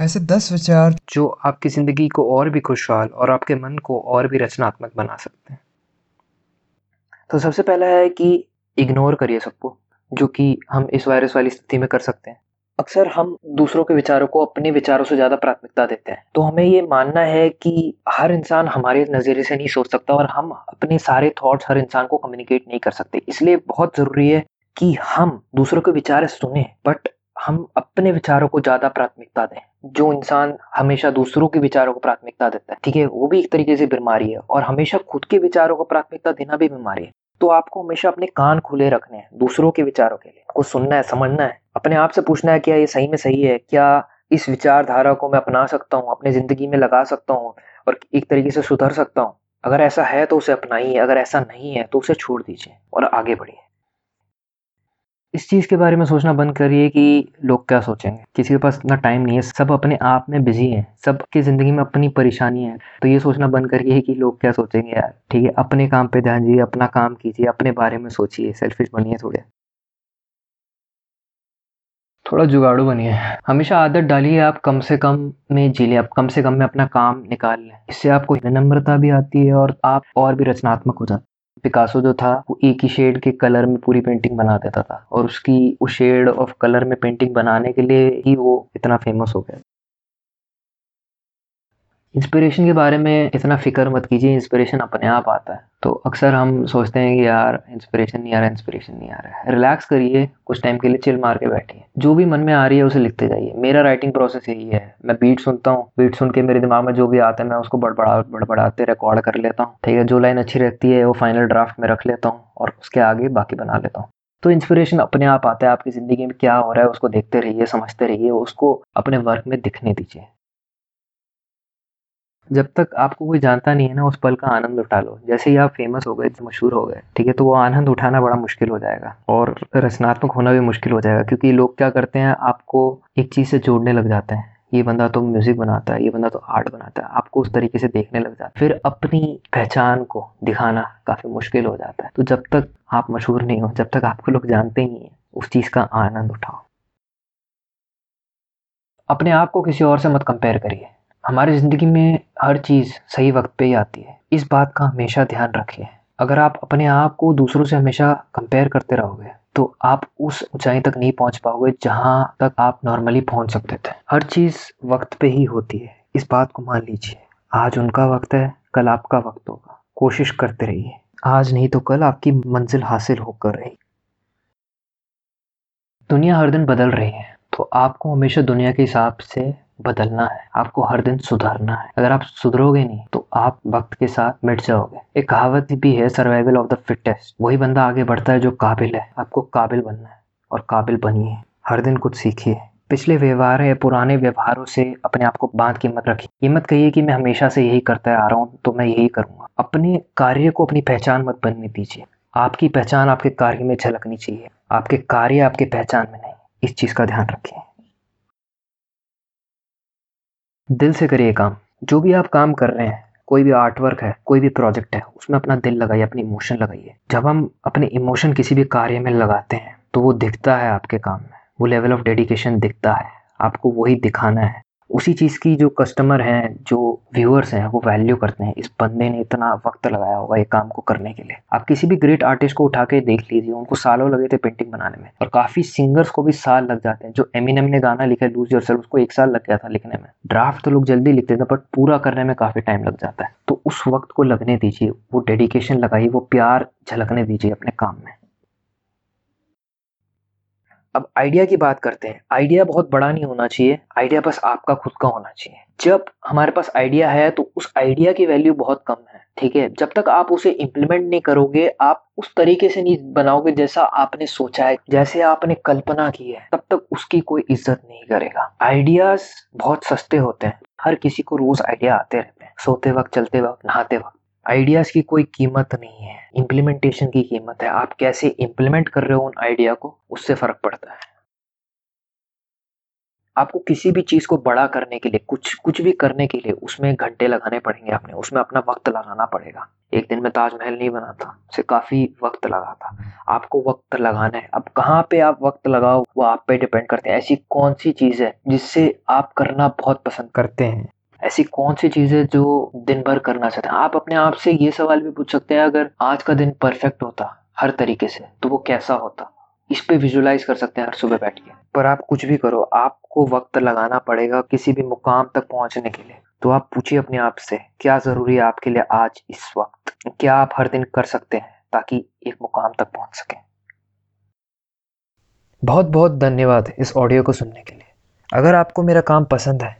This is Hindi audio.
ऐसे दस विचार जो आपकी ज़िंदगी को और भी खुशहाल और आपके मन को और भी रचनात्मक बना सकते हैं। तो सबसे पहला है कि इग्नोर करिए सबको, जो कि हम इस वायरस वाली स्थिति में कर सकते हैं। अक्सर हम दूसरों के विचारों को अपने विचारों से ज़्यादा प्राथमिकता देते हैं। तो हमें ये मानना है कि हर इंसान हमारे नज़रिए से नहीं सोच सकता और हम अपने सारे थॉट्स हर इंसान को कम्युनिकेट नहीं कर सकते। इसलिए बहुत ज़रूरी है कि हम दूसरों के विचार सुने बट हम अपने विचारों को ज़्यादा प्राथमिकता दें। जो इंसान हमेशा दूसरों के विचारों को प्राथमिकता देता है, ठीक है? वो भी एक तरीके से बीमारी है और हमेशा खुद के विचारों को प्राथमिकता देना भी बीमारी है। तो आपको हमेशा अपने कान खुले रखने हैं, दूसरों के विचारों के लिए। को सुनना है, समझना है, अपने आप से पूछना है क्या ये सही में सही है, क्या इस विचारधारा को मैं अपना सकता हूँ, अपनी ज़िंदगी में लगा सकता हूँ और एक तरीके से सुधर सकता हूँ? अगर ऐसा है तो उसे अपनाइए, अगर ऐसा नहीं है तो उसे छोड़ दीजिए और आगे बढ़िए। इस चीज़ के बारे में सोचना बंद करिए कि लोग क्या सोचेंगे। किसी के पास इतना टाइम नहीं है, सब अपने आप में बिज़ी हैं सब की ज़िंदगी में अपनी परेशानी है। तो ये सोचना बंद करिए कि लोग क्या सोचेंगे यार, ठीक है? अपने काम पे ध्यान दीजिए, अपना काम कीजिए, अपने बारे में सोचिए सेल्फिश बनिए थोड़े। थोड़ा जुगाड़ू बनिए। हमेशा आदत डालिए आप कम से कम में जी लें, आप कम से कम में अपना काम निकाल लें। इससे आपको विनम्रता भी आती है और आप और भी रचनात्मक हो जाते पिकासो जो था, वो एक ही शेड के कलर में पूरी पेंटिंग बना देता था। और उसकी, उस शेड ऑफ़ कलर में पेंटिंग बनाने के लिए ही वो इतना फ़ेमस हो गया। इंस्पिरेशन के बारे में इतना फ़िक्र मत कीजिए इंस्पिरेशन अपने आप आता है। तो अक्सर हम सोचते हैं कि यार इंस्पिरेशन नहीं आ रहा इंस्पिरेशन नहीं आ रहा है। रिलैक्स करिए, कुछ टाइम के लिए चिल मार के बैठिए। जो भी मन में आ रही है, उसे लिखते जाइए। मेरा राइटिंग प्रोसेस यही है। मैं बीट सुनता हूँ। बीट सुन के मेरे दिमाग में जो भी आता है, मैं उसको बड़बड़ा, बड़बड़ाते रिकॉर्ड कर लेता हूँ। ठीक है, जो लाइन अच्छी रहती है, वो फाइनल ड्राफ्ट में रख लेता हूँ और उसके आगे बाकी बना लेता हूँ। तो इंस्पिरेशन अपने आप आता है। आपकी ज़िंदगी में क्या हो रहा है, उसको देखते रहिए, समझते रहिए, उसको अपने वर्क में दिखने दीजिए। जब तक आपको कोई जानता नहीं है ना, उस पल का आनंद उठा लो। जैसे ही आप फ़ेमस हो गए मशहूर हो गए, ठीक है? तो वो आनंद उठाना बड़ा मुश्किल हो जाएगा और रचनात्मक होना भी मुश्किल हो जाएगा, क्योंकि लोग क्या करते हैं, आपको एक चीज़ से जोड़ने लग जाते हैं। ये बंदा तो म्यूज़िक बनाता है, ये बंदा तो आर्ट बनाता है, आपको उस तरीके से देखने लग जाता है। फिर अपनी पहचान को दिखाना काफ़ी मुश्किल हो जाता है। तो जब तक आप मशहूर नहीं हो, जब तक आपको लोग जानते नहीं है, उस चीज़ का आनंद उठाओ। अपने आप को किसी और से मत कंपेयर करिए। हमारी ज़िंदगी में हर चीज़ सही वक्त पे ही आती है। इस बात का हमेशा ध्यान रखिए। अगर आप अपने आप को दूसरों से हमेशा कंपेयर करते रहोगे तो आप उस ऊंचाई तक नहीं पहुँच पाओगे जहाँ तक आप नॉर्मली पहुँच सकते थे। हर चीज़ वक्त पे ही होती है। इस बात को मान लीजिए। आज उनका वक्त है, कल आपका वक्त होगा। कोशिश करते रहिए। आज नहीं तो कल आपकी मंजिल हासिल होकर रही। दुनिया हर दिन बदल रही है। तो आपको हमेशा दुनिया के हिसाब से बदलना है। आपको हर दिन सुधारना है। अगर आप सुधरोगे नहीं तो आप वक्त के साथ मिट जाओगे। एक कहावत भी है सर्वाइवल ऑफ़ द फिटेस्ट वही बंदा आगे बढ़ता है जो काबिल है। आपको काबिल बनना है और काबिल बनिए। हर दिन कुछ सीखिए। पिछले व्यवहार या पुराने व्यवहारों से अपने आप को बाँध के मत रखिए। ये मत कहिए कि मैं हमेशा से यही करता आ रहा हूँ तो मैं यही करूँगा। अपने कार्य को अपनी पहचान मत बनने दीजिए। आपकी पहचान आपके कार्य में झलकनी चाहिए। आपके कार्य आपके पहचान में नहीं। इस चीज़ का ध्यान रखें। दिल से करिए काम। जो भी आप काम कर रहे हैं, कोई भी आर्ट वर्क है, कोई भी प्रोजेक्ट है, उसमें अपना दिल लगाइए, अपनी इमोशन लगाइए। जब हम अपने इमोशन किसी भी कार्य में लगाते हैं तो वो दिखता है आपके काम में। वो लेवल ऑफ़ डेडिकेशन दिखता है। आपको वही दिखाना है। उसी चीज़ की जो कस्टमर हैं, जो व्यूअर्स हैं, वो वैल्यू करते हैं। इस बंदे ने इतना वक्त लगाया होगा ये काम को करने के लिए। आप किसी भी ग्रेट आर्टिस्ट को उठा के देख लीजिए, उनको सालों लगे थे पेंटिंग बनाने में। और काफ़ी सिंगर्स को भी साल लग जाते हैं। जो एमिनम ने गाना लिखा है लूज योर उसको एक साल लग गया था लिखने में। ड्राफ्ट तो लोग जल्दी लिखते थे बट पूरा करने में काफ़ी टाइम लग जाता है। तो उस वक्त को लगने दीजिए, वो डेडिकेशन लगाइए, वो प्यार झलकने दीजिए अपने काम में। अब आइडिया की बात करते हैं। आइडिया बहुत बड़ा नहीं होना चाहिए। आइडिया बस आपका खुद का होना चाहिए। जब हमारे पास आइडिया है तो उस आइडिया की वैल्यू बहुत कम है, ठीक है? जब तक आप उसे इम्प्लीमेंट नहीं करोगे, आप उस तरीके से नहीं बनाओगे जैसा आपने सोचा है, जैसे आपने कल्पना की है, तब तक उसकी कोई इज़्ज़त नहीं करेगा। आइडियाज़ बहुत सस्ते होते हैं। हर किसी को रोज आइडिया आते रहते हैं, सोते वक्त, चलते वक्त, नहाते वक्त। आइडियाज़ की कोई कीमत नहीं है इम्प्लीमेंटेशन की कीमत है। आप कैसे इम्प्लीमेंट कर रहे हो उन आइडिया को, उससे फ़र्क पड़ता है। आपको किसी भी चीज़ को बड़ा करने के लिए, कुछ कुछ भी करने के लिए उसमें घंटे लगाने पड़ेंगे आपने। उसमें अपना वक्त लगाना पड़ेगा। एक दिन में ताजमहल नहीं बना था, उसे काफ़ी वक्त लगा था। आपको वक्त लगाना है। अब कहाँ पे आप वक्त लगाओ, वो आप पे डिपेंड करते हैं। ऐसी कौन सी चीज़ है जिससे आप करना बहुत पसंद करते हैं? ऐसी कौन सी चीज़ें जो दिन भर करना चाहते हैं? आप अपने आप से ये सवाल भी पूछ सकते हैं, अगर आज का दिन परफेक्ट होता, हर तरीके से तो वो कैसा होता? इस पे विजुलाइज कर सकते हैं हर सुबह बैठ के। पर आप कुछ भी करो, आपको वक्त लगाना पड़ेगा किसी भी मुकाम तक पहुँचने के लिए। तो आप पूछिए अपने आप से, क्या ज़रूरी है आपके लिए आज इस वक्त? क्या आप हर दिन कर सकते हैं ताकि एक मुकाम तक पहुँच सकें? बहुत बहुत धन्यवाद इस ऑडियो को सुनने के लिए। अगर आपको मेरा काम पसंद है